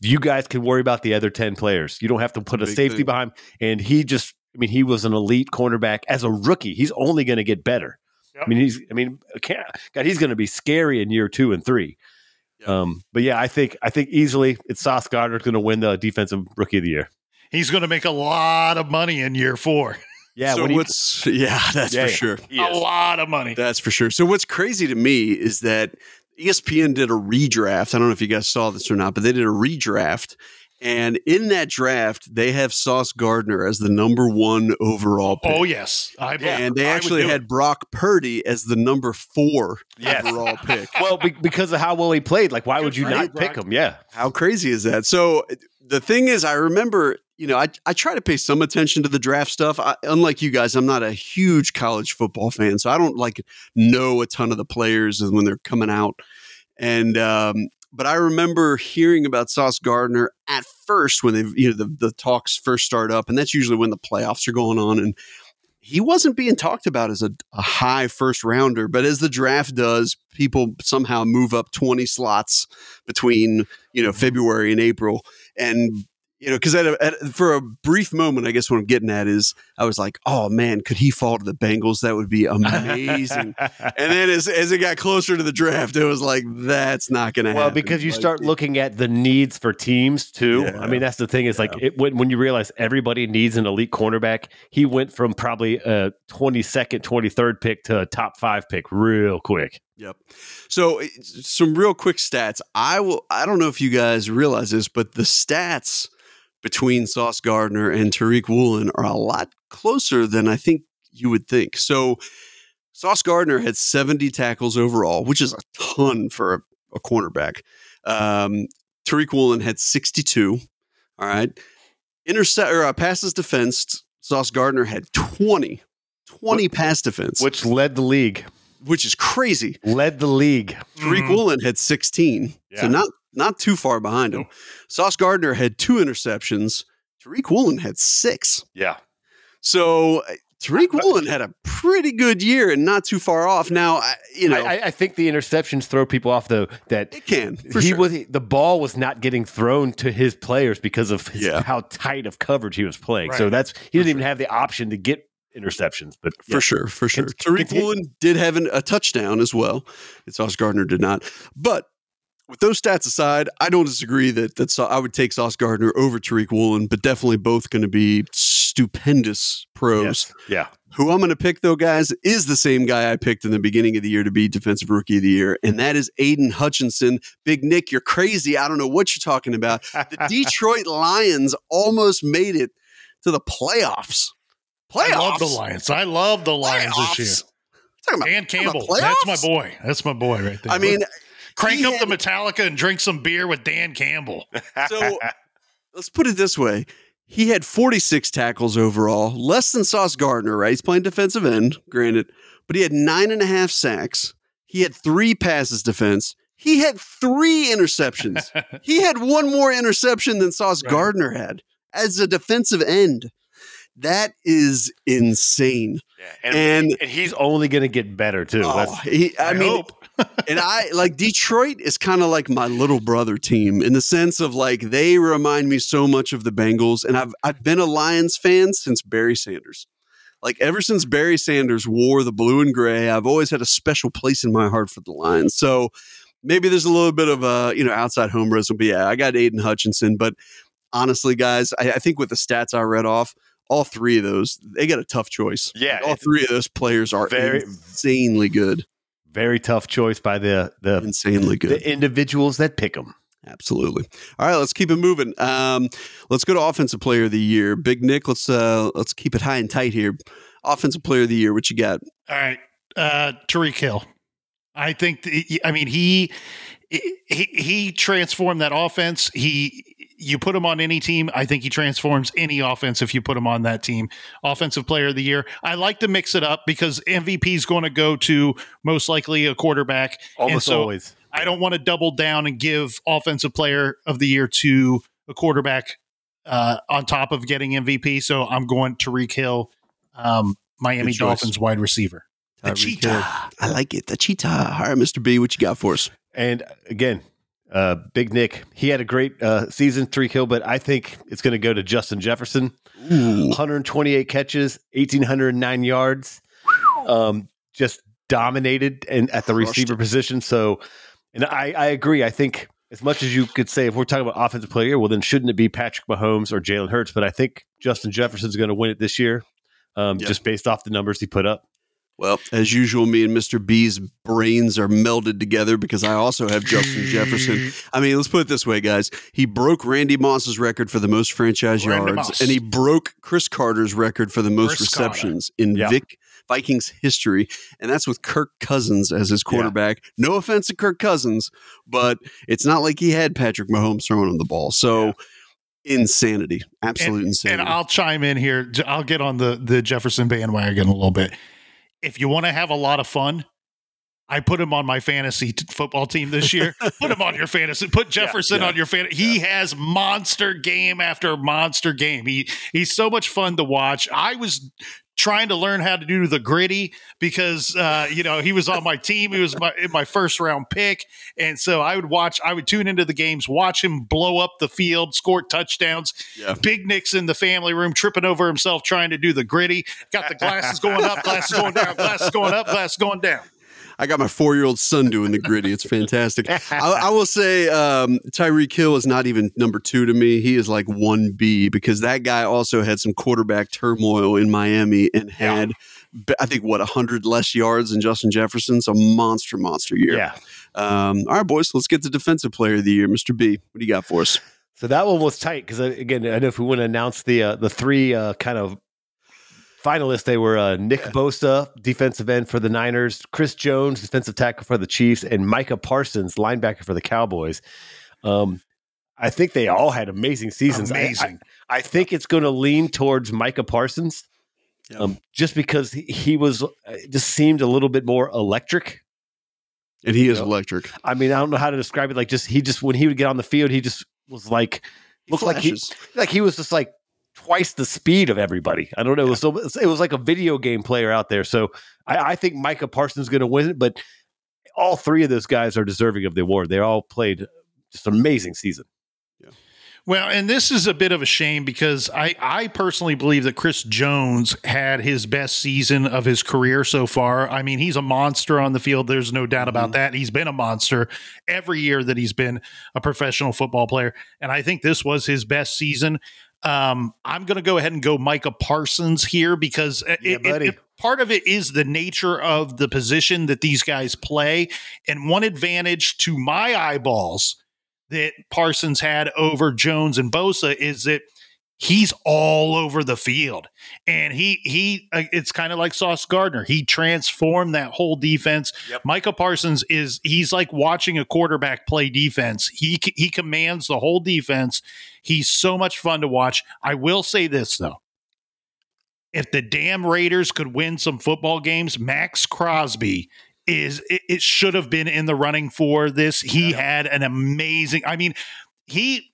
C: You guys can worry about the other ten players. You don't have to put a
A: Big
C: safety
A: thing.
C: behind. And he just, I mean, he was an elite cornerback as a rookie. He's only going to get better.
D: Yep.
C: I mean, he's, I mean, can't- God, he's going to be scary in year two and three.
A: Yep.
C: Um, but yeah, I think I think easily it's Sauce Gardner going to win the defensive rookie of the year.
D: He's going to make a lot of money in year four.
C: Yeah,
A: so
C: when he-
A: what's yeah, that's
C: Yeah,
A: for
C: yeah.
A: sure.
C: he
D: A lot of money.
A: That's for sure. So what's crazy to me is that ESPN did a redraft. I don't know if you guys saw this or not, but they did a redraft. And in that draft, they have Sauce Gardner as the number one overall pick.
D: Oh yes, I
C: Yeah,
A: and they actually had
D: it.
A: Brock Purdy as the number four
C: Yes.
A: overall pick.
C: well be, because of how well he played. Like, why
D: Good
C: would you
D: for you,
C: not pick him? Yeah,
A: How crazy is that? So the thing is, I remember, you know, I, I try to pay some attention to the draft stuff. I, unlike you guys, I'm not a huge college football fan, so I don't like know a ton of the players and when they're coming out. And um, but I remember hearing about Sauce Gardner at first when they, you know, the, the talks first start up, and that's usually when the playoffs are going on. And he wasn't being talked about as a, a high first rounder, but as the draft does, people somehow move up 20 slots between, you know, February and April. And you know, because for a brief moment, I guess what I'm getting at is I was like, oh man, could he fall to the Bengals? That would be amazing. and then as, as it got closer to the draft, it was like, that's not going to
C: well,
A: happen.
C: Well, because you
A: like,
C: start looking at the needs for teams too. Yeah, I mean, that's the thing is yeah. like it, when, when you realize everybody needs an elite cornerback, he went from probably a 22nd, 23rd pick to a top five pick real quick.
A: Yep. So eh, some real quick stats. I will. I don't know if you guys realize this, but the stats between Sauce Gardner and Tariq Woolen are a lot closer than I think you would think. So Sauce Gardner had 70 tackles overall, which is a ton for a, a cornerback. Um, Tariq Woolen had 62. All right. Intercept or uh, passes defensed. Sauce Gardner had 20. 20 pass defense.
C: Which led the league.
A: Which is crazy.
C: Led the league.
A: Tariq mm-hmm. Woolen had 16. Yeah. So not not too far behind him. Sauce Gardner had two interceptions. Tariq Woolen had six.
B: Yeah.
A: So uh, Tariq Woolen had a pretty good year and not too far off. Now, you know,
C: I, I, think the interceptions throw people off though. That
A: it can.
C: he
A: sure.
C: was the ball was not getting thrown to his players because of his, yeah. how tight of coverage he was playing. Right. So that's he didn't even have the option to get interceptions. But
A: for sure, for sure, Tariq Woolen did have an, a touchdown as well. It's Sauce Gardner did not, but with those stats aside, I don't disagree that that I would take Sauce Gardner over Tariq Woolen, but definitely both going to be stupendous pros.
C: Yes. Yeah.
A: Who I'm going to pick though, guys, is the same guy I picked in the beginning of the year to be Defensive Rookie of the Year, and that is Aidan Hutchinson. Big Nick, you're crazy. I don't know what you're talking about. The Detroit Lions almost made it to the playoffs. Playoffs. I
D: love the Lions. I love the Lions playoffs. this year. Talking About, Dan Campbell. That's my boy. That's my boy right there.
A: I mean,
D: Crank he up had, the Metallica and drink some beer with Dan Campbell.
A: So let's put it this way. He had 46 tackles overall, less than Sauce Gardner, right? He's playing defensive end, granted, but he had nine and a half sacks. He had three passes defense. He had three interceptions. he had one more interception than Sauce right. Gardner had as a defensive end. That is insane.
C: Yeah, and, and, and he's only going to get better too.
A: Oh, he, I, I, mean, hope and I like Detroit is kind of like my little brother team in the sense of like they remind me so much of the Bengals, and I've I've been a Lions fan since Barry Sanders. Like ever since Barry Sanders wore the blue and gray, I've always had a special place in my heart for the Lions. So maybe there's a little bit of a you know outside home but yeah, I got Aidan Hutchinson, but honestly, guys, I, I think with the stats I read off, all three of those, they got a tough choice.
C: Yeah.
A: All three of those players are very insanely good
C: very tough choice by the the
A: insanely good
C: the individuals that pick them.
A: Absolutely. All right, let's keep it moving. Um, let's go to offensive player of the year. Big Nick, let's uh, let's keep it high and tight here. Offensive player of the year, what you got?
D: All right, uh, Tyreek Hill. I think. The, I mean, he he he transformed that offense. He you put him on any team, I think he transforms any offense if you put him on that team. Offensive player of the year. I like to mix it up because MVP is going to go to most likely a quarterback.
C: Almost so always.
D: I don't want to double down and give offensive player of the year to a quarterback uh, on top of getting MVP. So I'm going Tyreek Hill, um, Miami Dolphins wide receiver.
A: The cheetah. I like it. The cheetah. All right, Mr. B, what you got for us?
C: And again, uh, Big Nick, he had a great uh, season, Tyreek Hill, but I think it's going to go to Justin Jefferson. Ooh. 128 catches, 1,809 yards, um, just dominated and at the receiver position. So, and I, I agree. I think as much as you could say, if we're talking about offensive player, well, then shouldn't it be Patrick Mahomes or Jalen Hurts? But I think Justin Jefferson's going to win it this year, um, yep. just based off the numbers he put up.
A: Well, as usual, me and Mr. B's brains are melded together because I also have Justin Jefferson. Mm. I mean, let's put it this way, guys. He broke Randy Moss's record for the most franchise Randy yards, Moss. and he broke Cris Carter's record for the most Cris receptions Carter. in Vic Vikings history, and that's with Kirk Cousins as his quarterback. Yeah. No offense to Kirk Cousins, but it's not like he had Patrick Mahomes throwing him the ball. So. Yeah insanity absolute
D: and,
A: insanity
D: and i'll chime in here i'll get on the the jefferson bandwagon a little bit if you want to have a lot of fun, I put him on my fantasy t- football team this year. put him on your fantasy. Put Jefferson
A: yeah.
D: on your fantasy. He has monster game after monster game. He he's so much fun to watch. I was trying to learn how to do the gritty because uh, you know he was on my team. He was my my first round pick, and so I would watch. I would tune into the games, watch him blow up the field, score touchdowns.
A: Yeah.
D: Big Nick's in the family room, tripping over himself trying to do the gritty. Got the glasses going up, glasses going down, glasses going up, glasses going down.
A: I got my four year old son doing the gritty. It's fantastic. I, I will say um, Tyreek Hill is not even number two to me. He is like 1B because that guy also had some quarterback turmoil in Miami and had, I think, what, 100 less yards than Justin Jefferson. So monster, monster year.
C: Yeah.
A: Um, all right, boys, let's get to Defensive Player of the Year. Mr. B, what do you got for us?
C: So that one was tight because again, I know if we want to announce the uh, the three uh, kind of finalists, they were uh, Nick Bosa, defensive end for the Niners, Chris Jones, defensive tackle for the Chiefs, and Micah Parsons, linebacker for the Cowboys. Um, I think they all had amazing seasons. I- I-
D: Amazing.
C: I, think it's going to lean towards Micah Parsons,
A: Yeah.
C: um, just because he, he was uh, just seemed a little bit more electric.
A: And he is
C: Yeah.
A: electric.
C: I mean, I don't know how to describe it. Like, just he just when he would get on the field, he just was like looked like he like he was just like twice the speed of everybody. I don't know. It was so, it was like a video game player out there. So I, I think Micah Parsons is going to win it, but all three of those guys are deserving of the award. They all played just an amazing season.
D: Well, and this is a bit of a shame because I, I personally believe that Chris Jones had his best season of his career so far. I mean, he's a monster on the field. There's no doubt about mm-hmm. that. He's been a monster every year that he's been a professional football player. And I think this was his best season. Um, I'm going to go ahead and go Micah Parsons here because it-
C: Yeah,
D: it-
C: buddy.
D: it- part of it is the nature of the position that these guys play. And one advantage to my eyeballs that Parsons had over Jones and Bosa is that he's all over the field and he he uh, it's kind of like Sauce Gardner he transformed that whole defense
B: Yep.
D: Micah Parsons is he's like watching a quarterback play defense he he commands the whole defense he's so much fun to watch. I will say this though. If the damn Raiders could win some football games Maxx Crosby is it, it should have been in the running for this. He had an amazing I mean he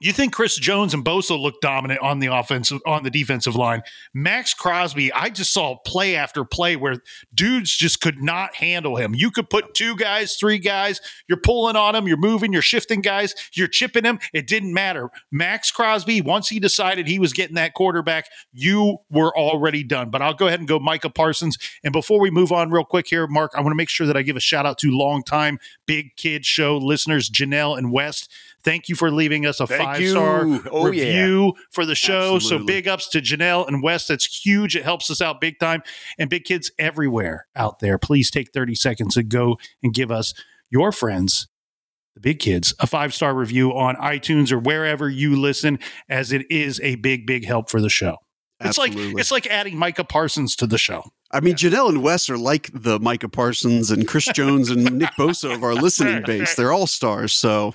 D: you think Chris Jones and Bosa look dominant on the offensive on the defensive line. Maxx Crosby, I just saw play after play where dudes just could not handle him. You could put two guys, three guys, you're pulling on him, you're moving, you're shifting guys, you're chipping him. It didn't matter. Maxx Crosby, once he decided he was getting that quarterback, you were already done. But I'll go ahead and go Micah Parsons. And before we move on real quick here, Mark, I want to make sure that I give a shout out to longtime Big Kid Show listeners, Janelle and Wes. Thank you for leaving us a five star.
C: Oh, yeah.
D: review for the show. So big ups to Janelle and Wes. That's huge. It helps us out big time. And big kids everywhere out there, please take 30 seconds to go and give us your friends, the big kids, a five star review on iTunes or wherever you listen, as it is a big, big help for the show. It's like it's like adding Micah Parsons to the show.
A: I mean, Janelle and Wes are like the Micah Parsons and Chris Jones and Nick Bosa of our listening base. They're all stars. So,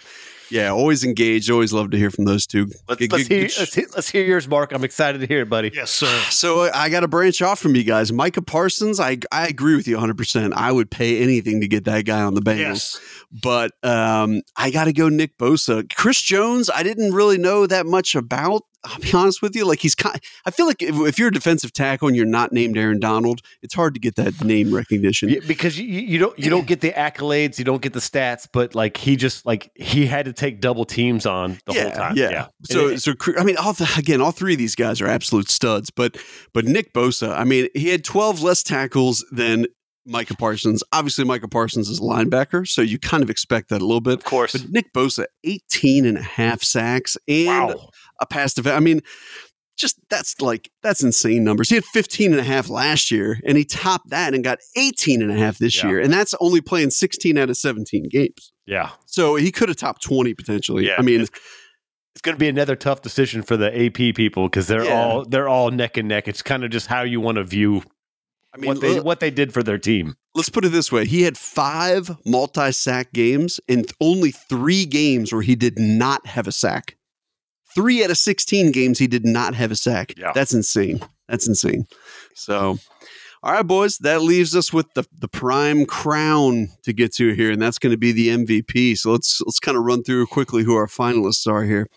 A: yeah, always engaged. Always love to hear from those two.
C: Let's,
A: Good-
C: let's,
A: good-
C: hear,
A: good
C: let's, hear, let's hear yours, Mark. I'm excited to hear it, buddy.
D: Yes, sir.
A: So uh, I got to branch off from you guys. Micah Parsons, I I agree with you 100%. I would pay anything to get that guy on the Bengals.
D: Yes.
A: But um, I got to go Nick Bosa. Chris Jones, I didn't really know that much about. I'll be honest with you. Like he's kind. I feel like if, if you're a defensive tackle and you're not named Aaron Donald, it's hard to get that name recognition.
C: Yeah, because you, you don't you don't get the accolades, you don't get the stats, but like he just like he had to take double teams on the whole time.
A: Yeah. yeah.
C: So, it-
A: so I mean, all the, again, all three of these guys are absolute studs. But, but Nick Bosa, I mean, he had 12 less tackles than Micah Parsons. Obviously, Micah Parsons is a linebacker, so you kind of expect that a little bit.
C: of course.
A: But Nick Bosa, 18 and a half sacks and
C: Wow.
A: a pass defense. I mean, just that's like that's insane numbers. He had 15 and a half last year and he topped that and got 18 and a half this
C: Yeah.
A: year. And that's only playing 16 out of 17 games.
C: Yeah.
A: So he could have topped 20 potentially.
C: Yeah.
A: I mean,
C: it's, it's going to be another tough decision for the AP people because they're
A: Yeah.
C: all they're all neck and neck. It's kind of just how you want to view
A: I mean,
C: what they what they did for their team.
A: let's put it this way. He had five multi sack games and only three games where he did not have a sack. Three out of 16 games he did not have a sack.
C: Yeah.
A: That's insane. That's insane. So, All right, boys, that leaves us with the, the prime crown to get to here, and that's going to be the MVP. So let's let's kind of run through quickly who our finalists are here.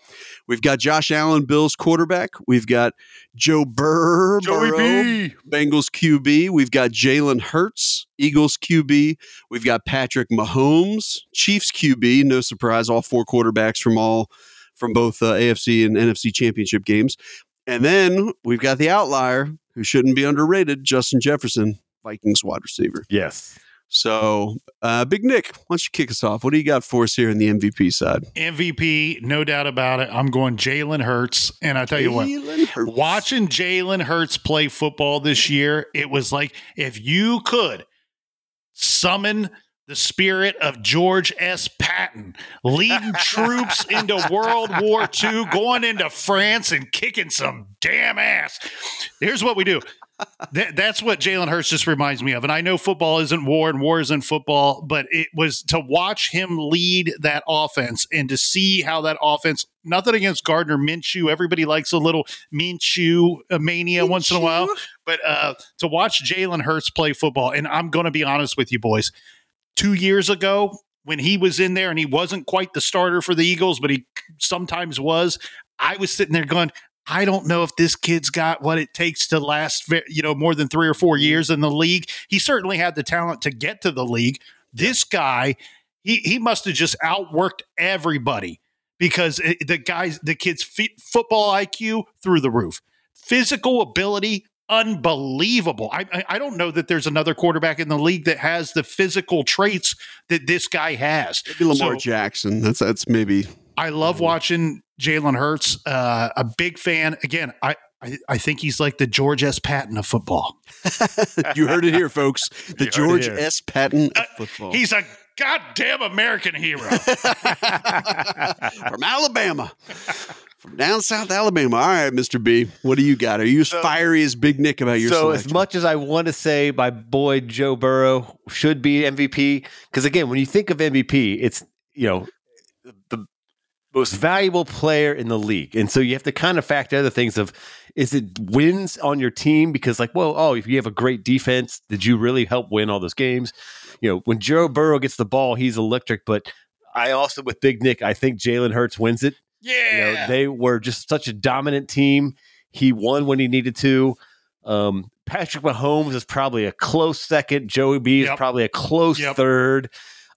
A: We've got Josh Allen, Bills quarterback. We've got Joe Burr,
C: Joey
A: Burrow,
C: B.
A: Bengals QB. We've got Jalen Hurts, Eagles QB. We've got Patrick Mahomes, Chiefs QB. No surprise, all four quarterbacks from all from both uh, AFC and NFC championship games. And then we've got the outlier who shouldn't be underrated, Justin Jefferson, Vikings wide receiver.
C: Yes.
A: So, uh, Big Nick, why don't you kick us off? What do you got for us here in the MVP side?
D: MVP, no doubt about it. I'm going Jalen Hurts. And I tell you what,
A: Jalen Hurts.
D: watching Jalen Hurts play football this year, it was like if you could summon the spirit of George S. Patton leading troops into World War II, going into France and kicking some damn ass. Here's what we do. That, that's what Jalen Hurts just reminds me of. And I know football isn't war and war isn't football, but it was to watch him lead that offense and to see how that offense, nothing against Gardner Minshew. Everybody likes a little Minshew uh, mania once in a while. But uh, to watch Jalen Hurts play football, and I'm going to be honest with you, boys, two years ago when he was in there and he wasn't quite the starter for the Eagles, but he sometimes was, I was sitting there going, I don't know if this kid's got what it takes to last, you know, more than three or four years in the league. He certainly had the talent to get to the league. This guy, he he must have just outworked everybody because it, the guys, the kid's f- football IQ through the roof, physical ability unbelievable. I, I, I don't know that there's another quarterback in the league that has the physical traits that this guy has.
A: Maybe Lamar
D: So-
A: Jackson. That's that's maybe.
D: I love watching Jalen Hurts. Uh, a big fan. Again, I, I I think he's like the George S. Patton of football.
A: you heard it here, folks. The
C: heard
A: George. S. Patton
D: Uh,
A: of football
D: He's a goddamn American hero.
A: from Alabama, from down south Alabama. All right, Mister B, what do you got? Are you as fiery as Big Nick about your
C: so
A: selection?
C: as much as I want to say my boy Joe Burrow should be MVP, because again, when you think of MVP, it's you know the most valuable player in the league, and so you have to kind of factor other things of is it wins on your team because like well oh if you have a great defense did you really help win all those games you know when Joe Burrow gets the ball he's electric but I also with Big Nick I think Jalen Hurts wins it you know,
D: yeah.
C: they were just such a dominant team. He won when he needed to. Um, Patrick Mahomes is probably a close second. Joey B is
D: Yep.
C: probably a close
D: Yep.
C: third.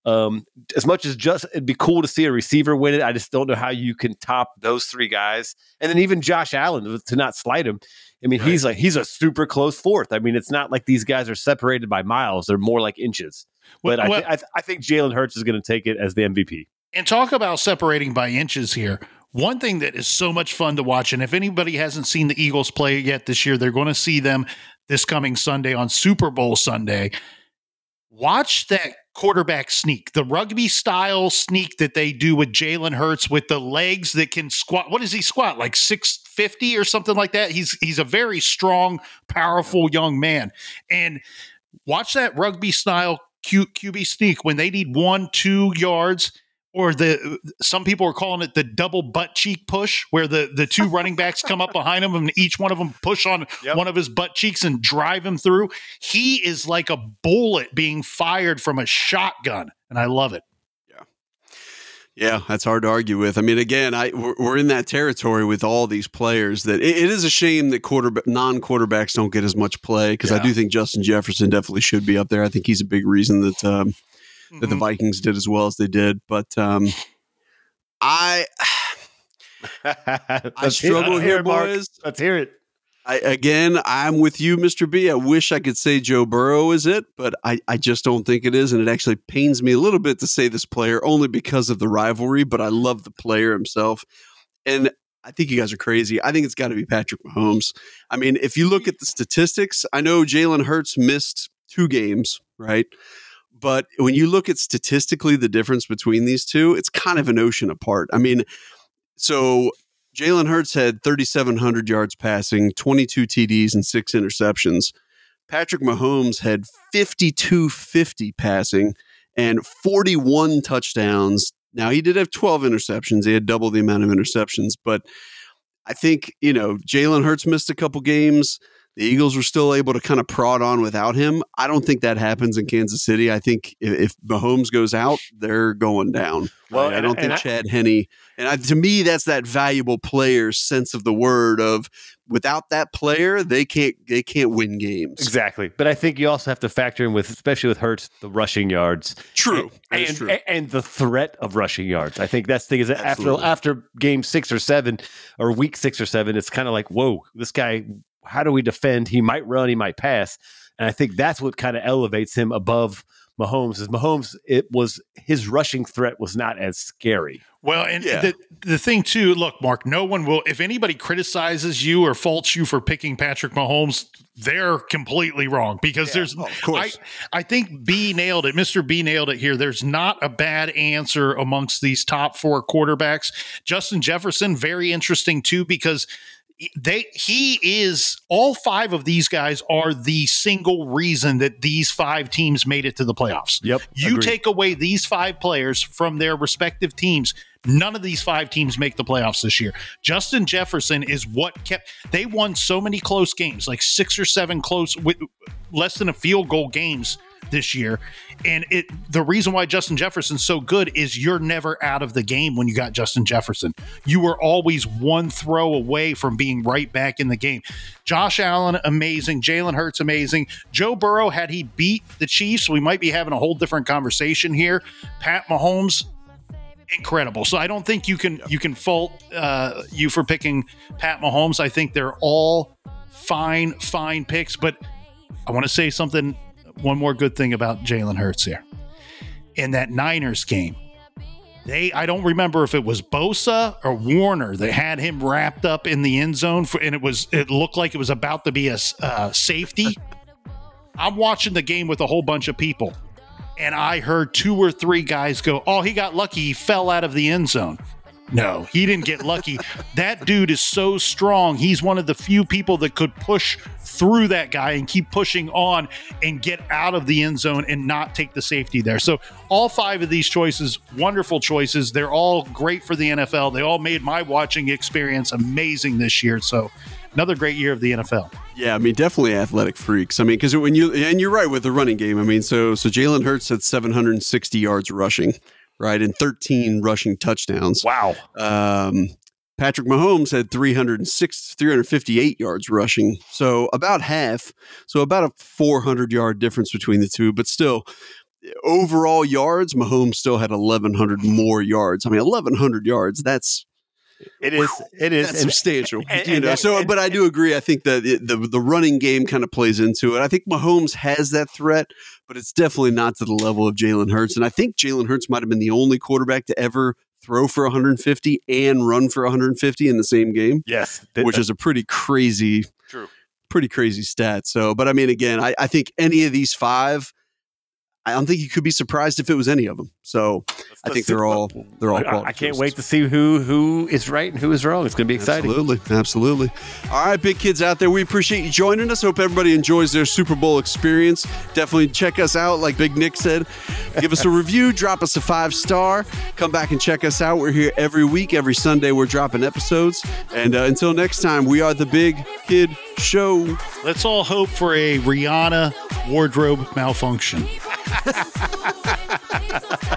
C: Um, as much as just it'd be cool to see a receiver win it, I just don't know how you can top those three guys. And then even Josh Allen to not slight him. I mean, he's like he's a super close fourth. I mean, it's not like these guys are separated by miles; they're more like inches. But I,
D: Well-
C: thi- I, th- I think Jalen Hurts is going to take it as the MVP.
D: And talk about separating by inches here. One thing that is so much fun to watch, and if anybody hasn't seen the Eagles play yet this year, they're going to see them this coming Sunday on Super Bowl Sunday. Watch that quarterback sneak, the rugby style sneak that they do with Jalen Hurts with the legs that can squat. What does he squat? Like 650 or something like that? He's he's a very strong, powerful young man. And watch that rugby style Q, QB sneak when they need one, two yards, or the some people are calling it the double butt cheek push, where the the two running backs come up behind him and each one of them push on
C: Yep.
D: one of his butt cheeks and drive him through. He is like a bullet being fired from a shotgun, and I love it.
A: Yeah, yeah, that's hard to argue with. I mean, again, I we're, we're in that territory with all these players that it, it is a shame that quarter non quarterbacks don't get as much play because I do think Justin Jefferson definitely should be up there. I think he's a big reason that um, that the
D: Mhm.
A: Vikings did as well as they did. But um, I I struggle here,
C: it,
A: boys.
C: Let's hear it.
A: I, again, I'm with you, Mr. B. I wish I could say Joe Burrow is it, but I, I just don't think it is. And it actually pains me a little bit to say this player only because of the rivalry, but I love the player himself. And I think you guys are crazy. I think it's got to be Patrick Mahomes. I mean, if you look at the statistics, I know Jalen Hurts missed two games, right? But when you look at statistically the difference between these two, it's kind of an ocean apart. I mean, so Jalen Hurts had 3,700 yards passing, 22 TDs, and six interceptions. Patrick Mahomes had 5,250 passing and 41 touchdowns. Now, he did have 12 interceptions. He had double the amount of interceptions, but I think, you know, Jalen Hurts missed a couple games. The Eagles were still able to kind of prod on without him. I don't think that happens in Kansas City. I think if, if Mahomes goes out, they're going down.
C: Well,
A: Right? I don't think
C: I-
A: Chad Henne, and I, to me, that's that valuable player sense of the word of without that player, they can't they can't win games.
C: Exactly. But I think you also have to factor in with, especially with Hurts, the rushing yards.
A: True. That
C: And,
A: true.
C: and, and the threat of rushing yards. I think that's the thing is that after after game six or seven or week six or seven, it's kind of like, whoa, this guy, how do we defend? He might run, he might pass. And I think that's what kind of elevates him above Mahomes. Is Mahomes, it was his rushing threat was not as scary.
D: Well, and
A: Yeah.
D: the the thing too, look, Mark, no one will if anybody criticizes you or faults you for picking Patrick Mahomes, they're completely wrong because there's
A: Oh, of course.
D: I I think B nailed it. Mr. B nailed it here. There's not a bad answer amongst these top 4 quarterbacks. Justin Jefferson very interesting too because they he is all five of these guys are the single reason that these five teams made it to the playoffs.
C: Yep.
D: You
C: agreed.
D: take away these five players from their respective teams. None of these five teams make the playoffs this year. Justin Jefferson is what kept. They won so many close games, like six or seven close, with less than a field goal games this year. And it the reason why Justin Jefferson's so good is you're never out of the game when you got Justin Jefferson. You were always one throw away from being right back in the game. Josh Allen, amazing. Jalen Hurts, amazing. Joe Burrow, had he beat the Chiefs, we might be having a whole different conversation here. Pat Mahomes, incredible. So I don't think you can you can fault uh, you for picking Pat Mahomes. I think they're all fine, fine picks. But I want to say something. One more good thing about Jalen Hurts here in that Niners game. They, I don't remember if it was Bosa or Warner that had him wrapped up in the end zone, for, and it was it looked like it was about to be a uh, safety. I'm watching the game with a whole bunch of people, and I heard two or three guys go, "Oh, he got lucky. He fell out of the end zone." No, he didn't get lucky. that dude is so strong. He's one of the few people that could push through that guy and keep pushing on and get out of the end zone and not take the safety there. So, all five of these choices, wonderful choices. They're all great for the NFL. They all made my watching experience amazing this year. So, another great year of the NFL.
A: Yeah, I mean, definitely athletic freaks. I mean, because when you and you're right with the running game. I mean, so so Jalen Hurts had 760 yards rushing, right, and 13 rushing touchdowns.
C: Wow.
A: Um, Patrick Mahomes had 306, 358 yards rushing, so about half. So about a 400 yard difference between the two, but still. Overall yards, Mahomes still had 1,100 more yards. I mean, 1,100 yards, that's
C: It is. It is.
A: that's substantial.
C: and-
A: you
C: and
A: know,
C: that-
A: so
C: and-
A: but I do agree. I think that it, the the running game kind of plays into it. I think Mahomes has that threat, but it's definitely not to the level of Jalen Hurts. And I think Jalen Hurts might have been the only quarterback to ever throw for 150 and run for 150 in the same game,
C: yes.
A: which is a pretty crazy,
B: True.
A: pretty crazy stat. So, but I mean, again, I, I think any of these five. I don't think you could be surprised if it was any of them. So I think they're all they're all.
C: I, I can't wait to see who who is right and who is wrong. It's going to be exciting.
A: Absolutely. Absolutely. All right, big kids out there, we appreciate you joining us. Hope everybody enjoys their Super Bowl experience. Definitely check us out, like Big Nick said. Give us a review, drop us a five star. Come back and check us out. We're here every week. Every Sunday, we're dropping episodes. And uh, until next time, we are the Big Kid Show.
D: Let's all hope for a Rihanna wardrobe malfunction.